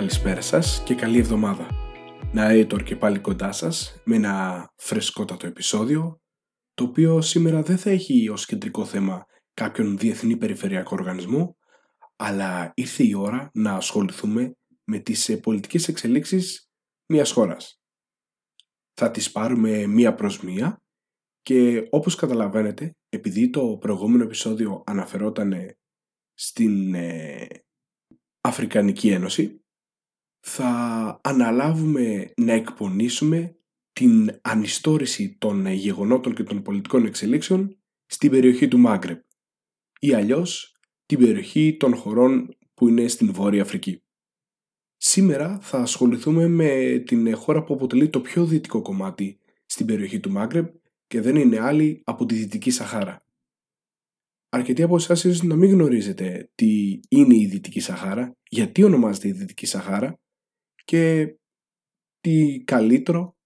Καλησπέρα σας και καλή εβδομάδα. Narrator και πάλι κοντά σας με ένα φρεσκότατο επεισόδιο το οποίο σήμερα δεν θα έχει ως κεντρικό θέμα κάποιον διεθνή περιφερειακό οργανισμό αλλά ήρθε η ώρα να ασχοληθούμε με τις ε, πολιτικές εξελίξεις μιας χώρας. Θα τις πάρουμε μία προς μία και όπως καταλαβαίνετε επειδή το προηγούμενο επεισόδιο αναφερόταν στην ε, Αφρικανική Ένωση θα αναλάβουμε να εκπονήσουμε την ανιστόρηση των γεγονότων και των πολιτικών εξελίξεων στην περιοχή του Μάγκρεπ ή αλλιώς την περιοχή των χωρών που είναι στην Βόρεια Αφρική. Σήμερα θα ασχοληθούμε με την χώρα που αποτελεί το πιο δυτικό κομμάτι στην περιοχή του Μάγκρεπ και δεν είναι άλλη από τη Δυτική Σαχάρα. Αρκετοί από εσάς ίσως να μην γνωρίζετε τι είναι η Δυτική Σαχάρα, γιατί ονομάζεται η Δυτική Σαχάρα και τι καλύτερο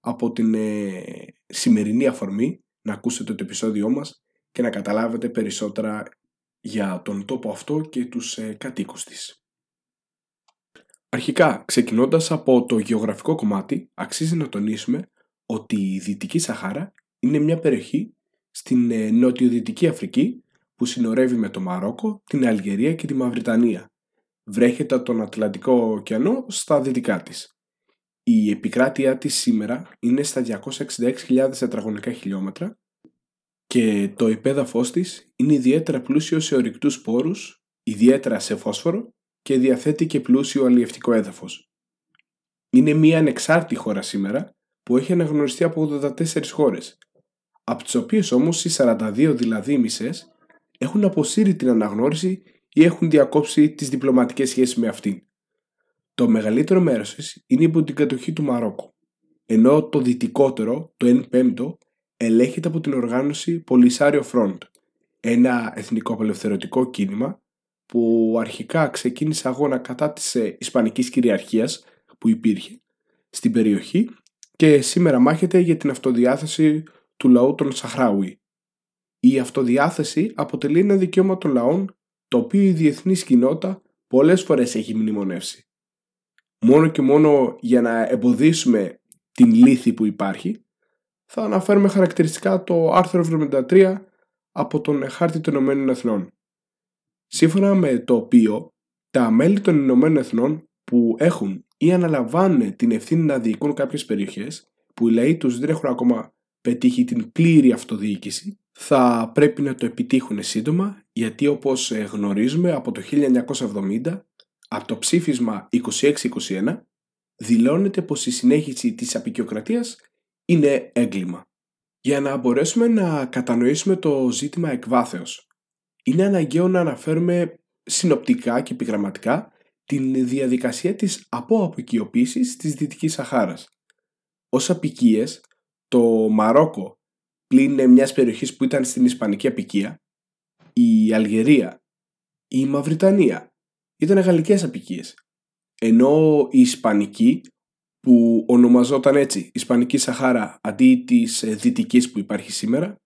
από την ε, σημερινή αφορμή να ακούσετε το επεισόδιό μας και να καταλάβετε περισσότερα για τον τόπο αυτό και τους ε, κατοίκους της. Αρχικά, ξεκινώντας από το γεωγραφικό κομμάτι, αξίζει να τονίσουμε ότι η Δυτική Σαχάρα είναι μια περιοχή στην ε, νοτιοδυτική Αφρική που συνορεύει με το Μαρόκο, την Αλγερία και τη Μαυριτανία. Βρέχεται τον Ατλαντικό ωκεανό στα δυτικά της. Η επικράτειά της σήμερα είναι στα 266.000 τετραγωνικά χιλιόμετρα και το υπέδαφος της είναι ιδιαίτερα πλούσιο σε ορυκτούς πόρους, ιδιαίτερα σε φόσφορο και διαθέτει και πλούσιο αλλιευτικό έδαφος. Είναι μια ανεξάρτητη χώρα σήμερα που έχει αναγνωριστεί από 84 χώρες, από τις οποίες όμως οι 42 δηλαδή μισές έχουν αποσύρει την αναγνώριση ή έχουν διακόψει τις διπλωματικές σχέσεις με αυτήν. Το μεγαλύτερο μέρος της είναι υπό την κατοχή του Μαρόκου, ενώ το δυτικότερο, το 1 πέμπτο, ελέγχεται από την οργάνωση Polisario Front, ένα εθνικό απελευθερωτικό κίνημα που αρχικά ξεκίνησε αγώνα κατά της ε, ισπανικής κυριαρχίας που υπήρχε στην περιοχή και σήμερα μάχεται για την αυτοδιάθεση του λαού των Σαχράουι. Η αυτοδιάθεση αποτελεί ένα δικαίωμα των λαών το οποίο η διεθνής κοινότητα πολλές φορές έχει μνημονεύσει. Μόνο και μόνο για να εμποδίσουμε την λύθη που υπάρχει θα αναφέρουμε χαρακτηριστικά το άρθρο 73 από τον Χάρτη των Ηνωμένων Εθνών. Σύμφωνα με το οποίο τα μέλη των Ηνωμένων Εθνών που έχουν ή αναλαμβάνουν την ευθύνη να διοικούν κάποιες περιοχές που οι λαοί τους δεν έχουν ακόμα πετύχει την πλήρη αυτοδιοίκηση θα πρέπει να το επιτύχουν σύντομα γιατί όπως ε, γνωρίζουμε από το 1970 από το ψήφισμα 2621 δηλώνεται πως η συνέχιση της απεικιοκρατίας είναι έγκλημα. Για να μπορέσουμε να κατανοήσουμε το ζήτημα εκβάθεως είναι αναγκαίο να αναφέρουμε συνοπτικά και επιγραμματικά την διαδικασία της αποαπικιοποίησης της Δυτικής Σαχάρας. Ως απικίες, το Μαρόκο πλην μιας περιοχής που ήταν στην Ισπανική απικία, η Αλγερία, η Μαυριτανία ήταν γαλλικές απικίες. Ενώ η Ισπανική που ονομαζόταν έτσι Ισπανική Σαχάρα αντί της ε, δυτικής που υπάρχει σήμερα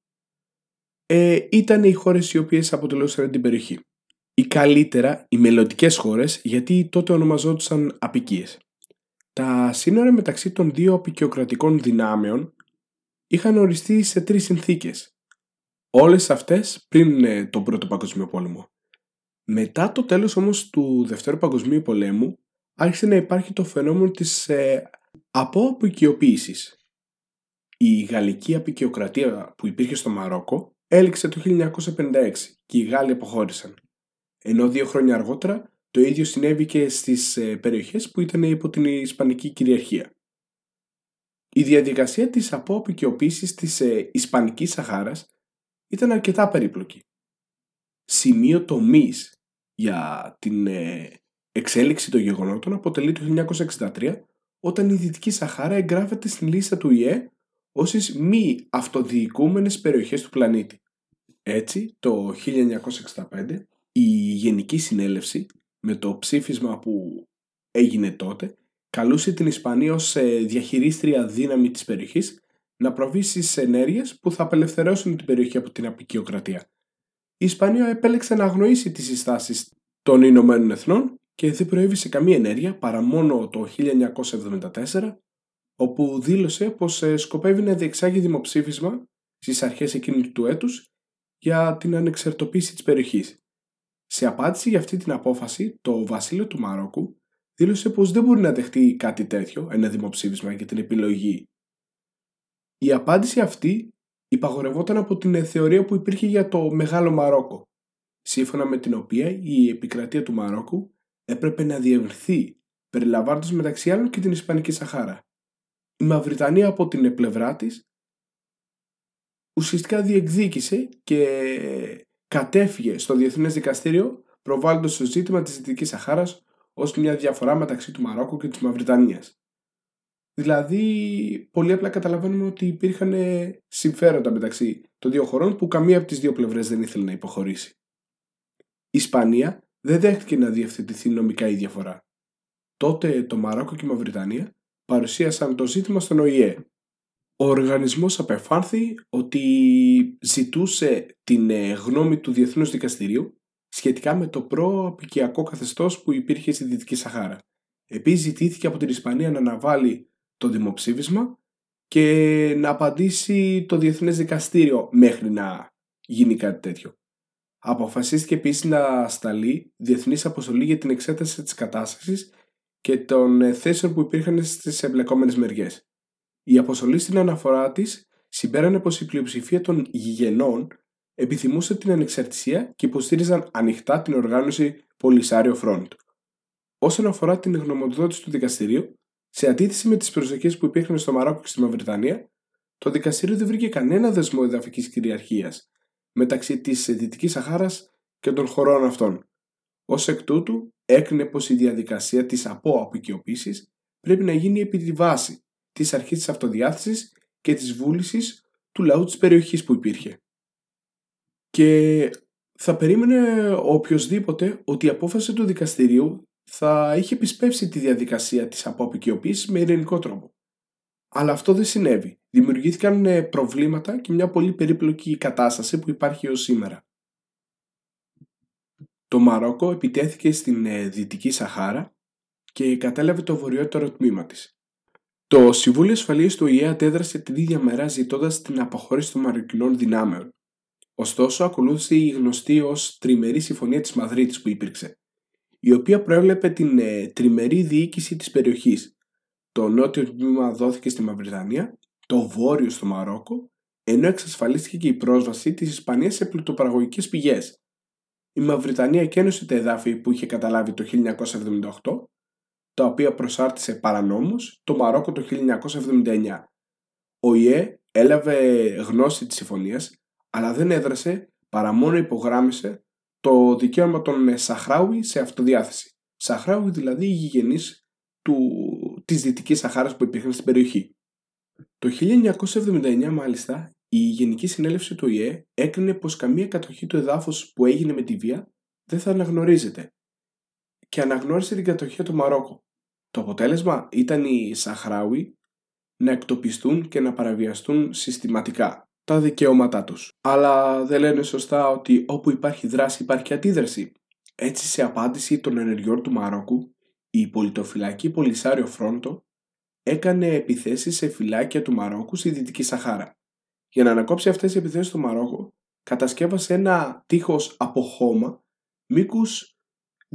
ε, ήταν οι χώρες οι οποίες αποτελούσαν την περιοχή. Ή καλύτερα οι μελλοντικές χώρες γιατί τότε ονομαζόντουσαν απικίες. Τα σύνορα μεταξύ των δύο απικιοκρατικών δυνάμεων είχαν οριστεί σε τρεις συνθήκες. Όλες αυτές πριν ε, τον Πρώτο Παγκοσμίο Πόλεμο. Μετά το τέλος όμως του Δευτέρου Παγκοσμίου Πολέμου άρχισε να υπάρχει το φαινόμενο της ε, αποαπικιοποίησης. Η γαλλική απικιοκρατία που υπήρχε στο Μαρόκο έληξε το 1956 και οι Γάλλοι αποχώρησαν. Ενώ δύο χρόνια αργότερα το ίδιο συνέβη και στις ε, περιοχές που ήταν υπό την Ισπανική κυριαρχία. Η διαδικασία της αποπικιοποίησης της ε, Ισπανικής Σαχάρας ήταν αρκετά περίπλοκη. Σημείο τομής για την ε, εξέλιξη των γεγονότων αποτελεί το 1963 όταν η Δυτική Σαχάρα εγγράφεται στην λίστα του ΙΕ ως μη αυτοδιοικούμενες περιοχές του πλανήτη. Έτσι, το 1965 η Γενική Συνέλευση με το ψήφισμα που έγινε τότε καλούσε την Ισπανία ως ε, διαχειρίστρια δύναμη της περιοχής να προβεί στις ενέργειες που θα απελευθερώσουν την περιοχή από την απεικιοκρατία. Η Ισπανία επέλεξε να αγνοήσει τις συστάσεις των Ηνωμένων Εθνών και δεν προέβη σε καμία ενέργεια παρά μόνο το 1974 όπου δήλωσε πως ε, σκοπεύει να διεξάγει δημοψήφισμα στις αρχές εκείνου του έτους για την ανεξαρτοποίηση της περιοχής. Σε απάντηση για αυτή την απόφαση, το βασίλειο του Μαρόκου δήλωσε πως δεν μπορεί να δεχτεί κάτι τέτοιο, ένα δημοψήφισμα για την επιλογή. Η απάντηση αυτή υπαγορευόταν από την θεωρία που υπήρχε για το Μεγάλο Μαρόκο, σύμφωνα με την οποία η επικρατεία του Μαρόκου έπρεπε να διευρυνθεί, περιλαμβάνοντας μεταξύ άλλων και την Ισπανική Σαχάρα. Η Μαυριτανία από την πλευρά της ουσιαστικά διεκδίκησε και κατέφυγε στο Διεθνές Δικαστήριο προβάλλοντας το ζήτημα της Δυτικής Σαχάρας ως μια διαφορά μεταξύ του Μαρόκου και της Μαυριτανίας. Δηλαδή, πολύ απλά καταλαβαίνουμε ότι υπήρχαν συμφέροντα μεταξύ των δύο χωρών που καμία από τις δύο πλευρές δεν ήθελε να υποχωρήσει. Η Ισπανία δεν δέχτηκε να διευθετηθεί νομικά η διαφορά. Τότε το Μαρόκο και η Μαυριτανία παρουσίασαν το ζήτημα στον ΟΗΕ. Ο οργανισμός απεφάνθη ότι ζητούσε την ε, γνώμη του Διεθνούς Δικαστηρίου σχετικά με το προαπικιακό καθεστώς που υπήρχε στη Δυτική Σαχάρα. Επίσης ζητήθηκε από την Ισπανία να αναβάλει το δημοψήφισμα και να απαντήσει το Διεθνές Δικαστήριο μέχρι να γίνει κάτι τέτοιο. Αποφασίστηκε επίσης να σταλεί διεθνής αποστολή για την εξέταση της κατάστασης και των ε, θέσεων που υπήρχαν στις εμπλεκόμενες μεριές. Η αποστολή στην αναφορά της συμπέρανε πως η πλειοψηφία των γηγενών επιθυμούσε την ανεξαρτησία και υποστήριζαν ανοιχτά την οργάνωση Polisario Front. Όσον αφορά την γνωμοδότηση του δικαστηρίου, σε αντίθεση με τις προσδοκίες που υπήρχαν στο Μαρόκο και στη Μαυριτανία, το δικαστήριο δεν βρήκε κανένα δεσμό εδαφικής κυριαρχίας μεταξύ της Δυτικής Σαχάρας και των χωρών αυτών. Ως εκ τούτου, έκρινε πως η διαδικασία της αποαπικιοποίησης πρέπει να γίνει επί τη βάση της αρχής της αυτοδιάθεσης και της βούλησης του λαού της περιοχής που υπήρχε. Και θα περίμενε οποιοδήποτε ότι η απόφαση του δικαστηρίου θα είχε επισπεύσει τη διαδικασία της αποαπικιοποίησης με ειρηνικό τρόπο. Αλλά αυτό δεν συνέβη. Δημιουργήθηκαν ε, προβλήματα και μια πολύ περίπλοκη κατάσταση που υπάρχει έως σήμερα. Το Μαρόκο επιτέθηκε στην ε, Δυτική Σαχάρα και κατέλαβε το βορειότερο τμήμα της. Το Συμβούλιο Ασφαλείας του ΙΕ αντέδρασε την ίδια μέρα ζητώντας την αποχώρηση των μαροκινών δυνάμεων. Ωστόσο, ακολούθησε η γνωστή ως τριμερή συμφωνία της Μαδρίτης που υπήρξε, η οποία προέβλεπε την ε, τριμερή διοίκηση της περιοχής, το νότιο τμήμα δόθηκε στη Μαυριτανία, το βόρειο στο Μαρόκο, ενώ εξασφαλίστηκε και η πρόσβαση της Ισπανίας σε πλουτοπαραγωγικές πηγές. Η Μαυριτανία κένωσε τα εδάφη που είχε καταλάβει το 1978, τα οποία προσάρτησε παρανόμως το Μαρόκο το 1979. Ο ΙΕ έλαβε γνώση της συμφωνίας, αλλά δεν έδρασε παρά μόνο υπογράμμισε το δικαίωμα των Σαχράουι σε αυτοδιάθεση. Σαχράουι δηλαδή οι γηγενείς του της Δυτικής Σαχάρας που υπήρχαν στην περιοχή. Το 1979 μάλιστα η Γενική Συνέλευση του ΙΕ έκρινε πως καμία κατοχή του εδάφους που έγινε με τη βία δεν θα αναγνωρίζεται και αναγνώρισε την κατοχή του Μαρόκο. Το αποτέλεσμα ήταν οι Σαχράουι να εκτοπιστούν και να παραβιαστούν συστηματικά τα δικαιώματά τους. Αλλά δεν λένε σωστά ότι όπου υπάρχει δράση υπάρχει αντίδραση. Έτσι σε απάντηση των ενεργειών του Μαρόκου η πολιτοφυλακή Πολυσάριο Φρόντο έκανε επιθέσεις σε φυλάκια του Μαρόκου στη Δυτική Σαχάρα. Για να ανακόψει αυτές τις επιθέσεις στο Μαρόκο, κατασκεύασε ένα τείχος από χώμα μήκους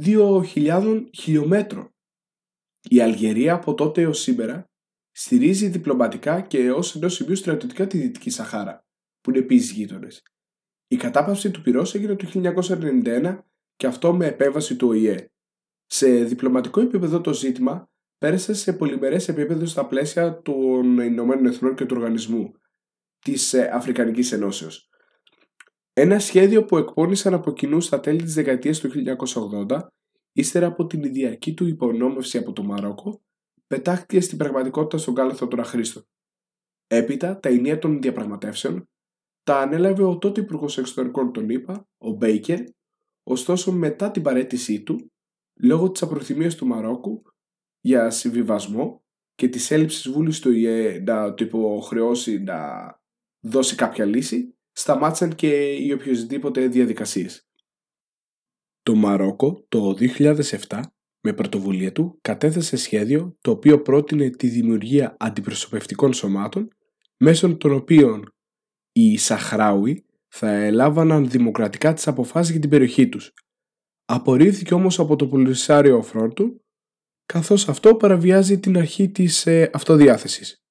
2.000 χιλιόμετρων. Η Αλγερία από τότε έως σήμερα στηρίζει διπλωματικά και ως ενός σημείου στρατιωτικά τη Δυτική Σαχάρα, που είναι επίσης γείτονες. Η κατάπαυση του πυρός έγινε το 1991 και αυτό με επέμβαση του ΟΗΕ. Σε διπλωματικό επίπεδο το ζήτημα πέρασε σε πολυμερές επίπεδο στα πλαίσια των Ηνωμένων Εθνών και του Οργανισμού της ε, Αφρικανικής Ενώσεως. Ένα σχέδιο που εκπώνησαν από κοινού στα τέλη της δεκαετίας του 1980, ύστερα από την ιδιαρκή του υπονόμευση από το Μαρόκο, πετάχτηκε στην πραγματικότητα στον κάλαθο του Αχρήστο. Έπειτα, τα ενία των διαπραγματεύσεων τα ανέλαβε ο τότε Υπουργός Εξωτερικών των ΗΠΑ, ο Μπέικερ, ωστόσο μετά την παρέτησή του, λόγω της απροθυμίας του Μαρόκου για συμβιβασμό και της έλλειψης βούλης του ΙΕ να το υποχρεώσει να δώσει κάποια λύση, σταμάτησαν και οι οποιοδήποτε διαδικασίες. Το Μαρόκο το 2007 με πρωτοβουλία του κατέθεσε σχέδιο το οποίο πρότεινε τη δημιουργία αντιπροσωπευτικών σωμάτων μέσω των οποίων οι Σαχράουι θα ελάβαναν δημοκρατικά τις αποφάσεις για την περιοχή τους. Απορρίφθηκε όμως από το Πολυσάριο Φρόντου καθώς αυτό παραβιάζει την αρχή της ε, αυτοδιάθεσης.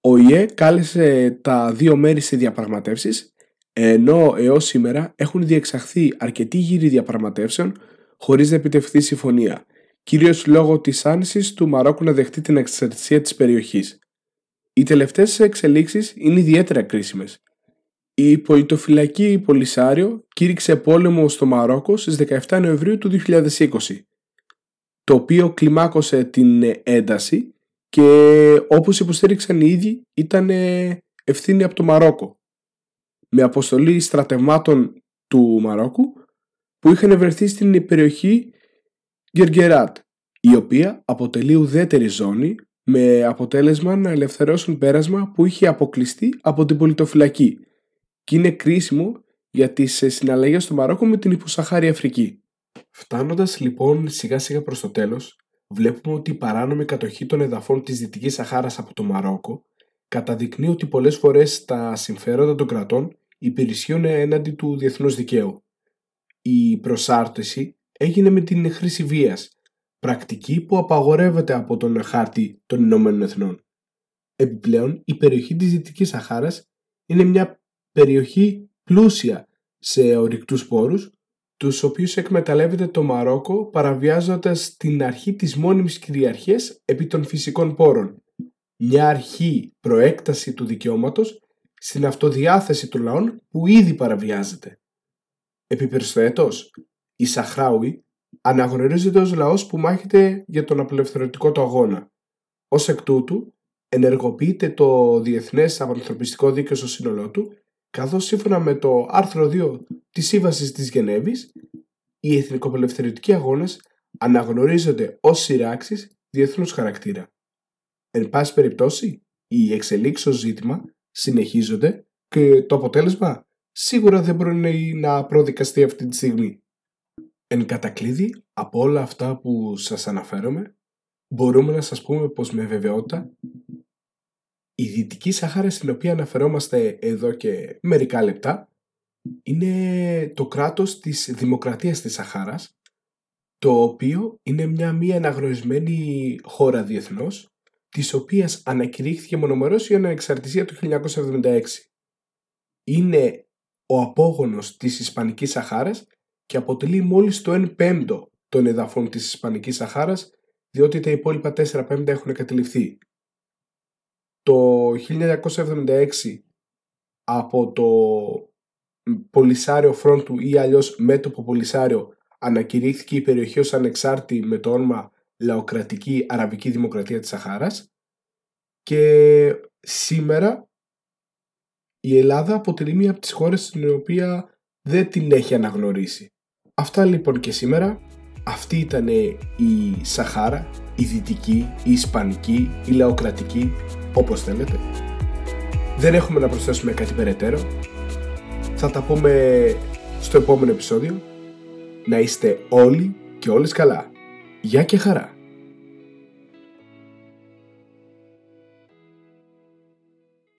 Ο ΙΕ κάλεσε τα δύο μέρη σε διαπραγματεύσεις ενώ έως σήμερα έχουν διεξαχθεί αρκετοί γύροι διαπραγματεύσεων χωρίς να επιτευχθεί συμφωνία, κυρίως λόγω της άνησης του Μαρόκου να δεχτεί την εξαρτησία της περιοχής. Οι τελευταίες εξελίξεις είναι ιδιαίτερα κρίσιμες. Η πολιτοφυλακή Πολυσάριο κήρυξε πόλεμο στο Μαρόκο στις 17 Νοεμβρίου του 2020, το οποίο κλιμάκωσε την ένταση και όπως υποστήριξαν οι ίδιοι ήταν ευθύνη από το Μαρόκο με αποστολή στρατευμάτων του Μαρόκου που είχαν βρεθεί στην περιοχή Γεργεράτ η οποία αποτελεί ουδέτερη ζώνη με αποτέλεσμα να ελευθερώσουν πέρασμα που είχε αποκλειστεί από την πολιτοφυλακή και είναι κρίσιμο για τις συναλλαγές του Μαρόκο με την υποσαχάρη Αφρική. Φτάνοντας λοιπόν σιγά σιγά προς το τέλος, βλέπουμε ότι η παράνομη κατοχή των εδαφών της Δυτικής Σαχάρας από το Μαρόκο καταδεικνύει ότι πολλές φορές τα συμφέροντα των κρατών υπερισχύουν έναντι του διεθνούς δικαίου. Η προσάρτηση έγινε με την χρήση βίας, πρακτική που απαγορεύεται από τον χάρτη των Ηνωμένων Εθνών. Επιπλέον, η περιοχή της Δυτικής Σαχάρας είναι μια περιοχή πλούσια σε ορυκτούς πόρους, τους οποίους εκμεταλλεύεται το Μαρόκο παραβιάζοντας την αρχή της μόνιμης κυριαρχίας επί των φυσικών πόρων, μια αρχή προέκταση του δικαιώματος στην αυτοδιάθεση των λαών που ήδη παραβιάζεται. Επιπροσθέτως, οι Σαχράουι αναγνωρίζονται ως λαός που μάχεται για τον απελευθερωτικό του αγώνα. Ως εκ τούτου, ενεργοποιείται το Διεθνές Ανθρωπιστικό Δίκαιο στο σύνολό του, καθώς σύμφωνα με το άρθρο 2 της Σύμβασης της Γενέβης, οι εθνικοπελευθερωτικοί αγώνες αναγνωρίζονται ως σειράξεις διεθνούς χαρακτήρα. Εν πάση περιπτώσει, οι εξελίξεις ζήτημα συνεχίζονται και το αποτέλεσμα σίγουρα δεν μπορεί να προδικαστεί αυτή τη στιγμή. Εν κατακλείδη από όλα αυτά που σας αναφέρομαι, μπορούμε να σας πούμε πως με βεβαιότητα η Δυτική Σαχάρα στην οποία αναφερόμαστε εδώ και μερικά λεπτά είναι το κράτος της Δημοκρατίας της Σαχάρας το οποίο είναι μια μη αναγνωρισμένη χώρα διεθνώς της οποίας ανακηρύχθηκε μονομερός η ανεξαρτησία του 1976. Είναι ο απόγονος της Ισπανικής Σαχάρας και αποτελεί μόλις το 1 πέμπτο των εδαφών της Ισπανικής Σαχάρας διότι τα υπόλοιπα 4 πέμπτα έχουν κατηληφθεί. Το 1976 από το Πολυσάριο Φρόντου ή αλλιώς μέτωπο Πολυσάριο ανακηρύχθηκε η περιοχή ως ανεξάρτητη με το όνομα λαοκρατική Αραβική Δημοκρατία της Σαχάρας και σήμερα η Ελλάδα αποτελεί μία από τις χώρες στην οποία δεν την έχει αναγνωρίσει. Αυτά λοιπόν και σήμερα. Αυτή ήταν η Σαχάρα, η Δυτική, η Ισπανική, η Λαοκρατική, όπως θέλετε. Δεν έχουμε να προσθέσουμε κάτι περαιτέρω. Θα τα πούμε στο επόμενο επεισόδιο. Να είστε όλοι και όλες καλά. Γεια και χαρά!